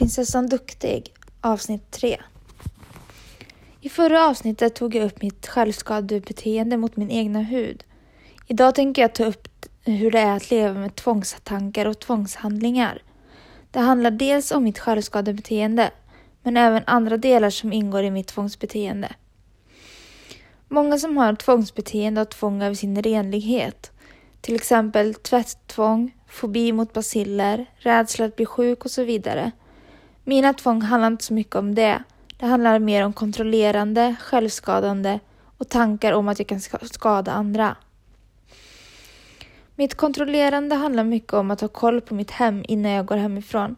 Prinsessan Duktig avsnitt 3 I förra avsnittet tog jag upp mitt självskadebeteende mot min egna hud. Idag tänker jag ta upp hur det är att leva med tvångstankar och tvångshandlingar. Det handlar dels om mitt självskadebeteende men även andra delar som ingår i mitt tvångsbeteende. Många som har tvångsbeteende har tvång över sin renlighet. Till exempel tvätttvång, fobi mot basiller, rädsla att bli sjuk och så vidare. Mina tvång handlar inte så mycket om det. Det handlar mer om kontrollerande, självskadande och tankar om att jag kan skada andra. Mitt kontrollerande handlar mycket om att ha koll på mitt hem innan jag går hemifrån.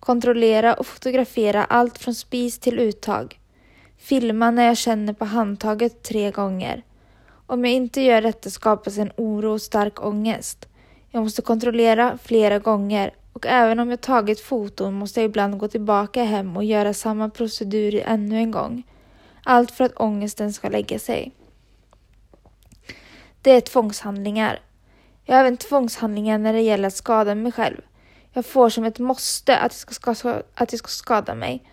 Kontrollera och fotografera allt från spis till uttag. Filma när jag känner på handtaget tre gånger. Om jag inte gör detta skapas en oro och stark ångest. Jag måste kontrollera flera gånger och även om jag tagit foton måste jag ibland gå tillbaka hem och göra samma procedur ännu en gång. Allt för att ångesten ska lägga sig. Det är tvångshandlingar. Jag har även tvångshandlingar när det gäller att skada mig själv. Jag får som ett måste att jag ska, ska, att jag ska skada mig.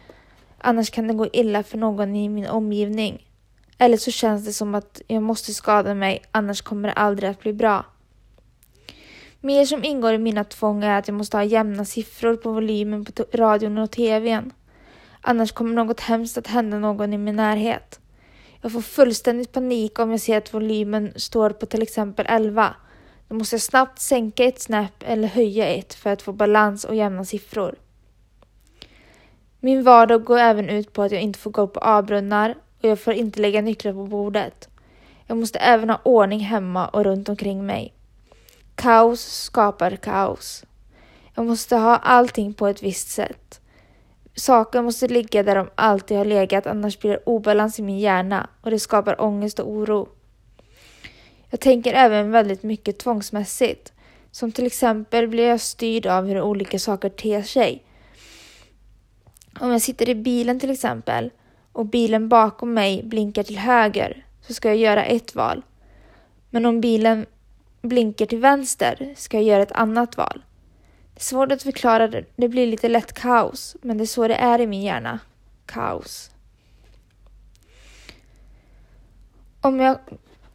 Annars kan det gå illa för någon i min omgivning. Eller så känns det som att jag måste skada mig, annars kommer det aldrig att bli bra. Mer som ingår i mina tvång är att jag måste ha jämna siffror på volymen på radion och tvn. Annars kommer något hemskt att hända någon i min närhet. Jag får fullständigt panik om jag ser att volymen står på till exempel 11. Då måste jag snabbt sänka ett snäpp eller höja ett för att få balans och jämna siffror. Min vardag går även ut på att jag inte får gå på avbrunnar och jag får inte lägga nycklar på bordet. Jag måste även ha ordning hemma och runt omkring mig. Kaos skapar kaos. Jag måste ha allting på ett visst sätt. Saker måste ligga där de alltid har legat annars blir det obalans i min hjärna och det skapar ångest och oro. Jag tänker även väldigt mycket tvångsmässigt. Som till exempel blir jag styrd av hur olika saker ter sig. Om jag sitter i bilen till exempel och bilen bakom mig blinkar till höger så ska jag göra ett val. Men om bilen blinkar till vänster ska jag göra ett annat val. Det är svårt att förklara, det, blir lite lätt kaos, men det är så det är i min hjärna. Kaos. Om jag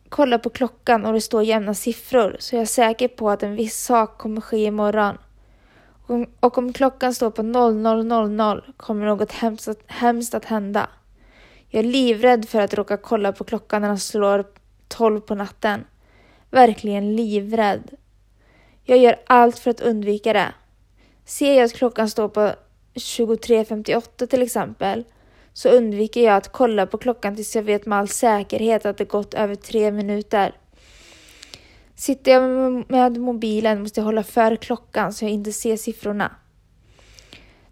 kollar på klockan och det står jämna siffror så är jag säker på att en viss sak kommer ske imorgon. Och om klockan står på 00.00 kommer något hemskt att, hemskt att hända. Jag är livrädd för att råka kolla på klockan när den slår 12 på natten verkligen livrädd. Jag gör allt för att undvika det. Ser jag att klockan står på 23.58 till exempel så undviker jag att kolla på klockan tills jag vet med all säkerhet att det gått över tre minuter. Sitter jag med mobilen måste jag hålla för klockan så jag inte ser siffrorna.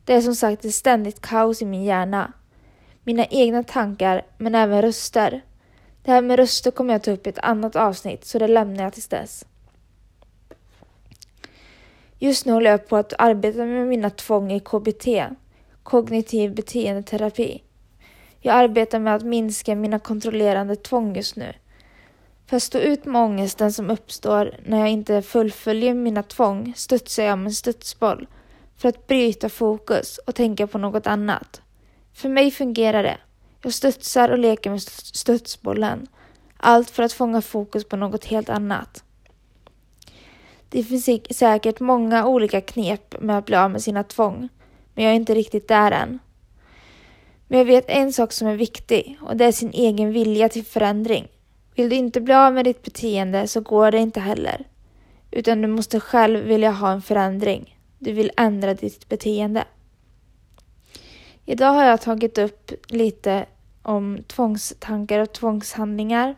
Det är som sagt ett ständigt kaos i min hjärna. Mina egna tankar, men även röster. Det här med röster kommer jag ta upp i ett annat avsnitt, så det lämnar jag tills dess. Just nu håller jag på att arbeta med mina tvång i KBT, kognitiv beteendeterapi. Jag arbetar med att minska mina kontrollerande tvång just nu. För att stå ut med ångesten som uppstår när jag inte fullföljer mina tvång studsar jag med en studsboll för att bryta fokus och tänka på något annat. För mig fungerar det. Jag studsar och leker med studsbollen. Allt för att fånga fokus på något helt annat. Det finns säkert många olika knep med att bli av med sina tvång, men jag är inte riktigt där än. Men jag vet en sak som är viktig och det är sin egen vilja till förändring. Vill du inte bli av med ditt beteende så går det inte heller. Utan du måste själv vilja ha en förändring. Du vill ändra ditt beteende. Idag har jag tagit upp lite om tvångstankar och tvångshandlingar.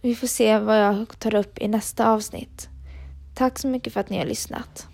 Vi får se vad jag tar upp i nästa avsnitt. Tack så mycket för att ni har lyssnat.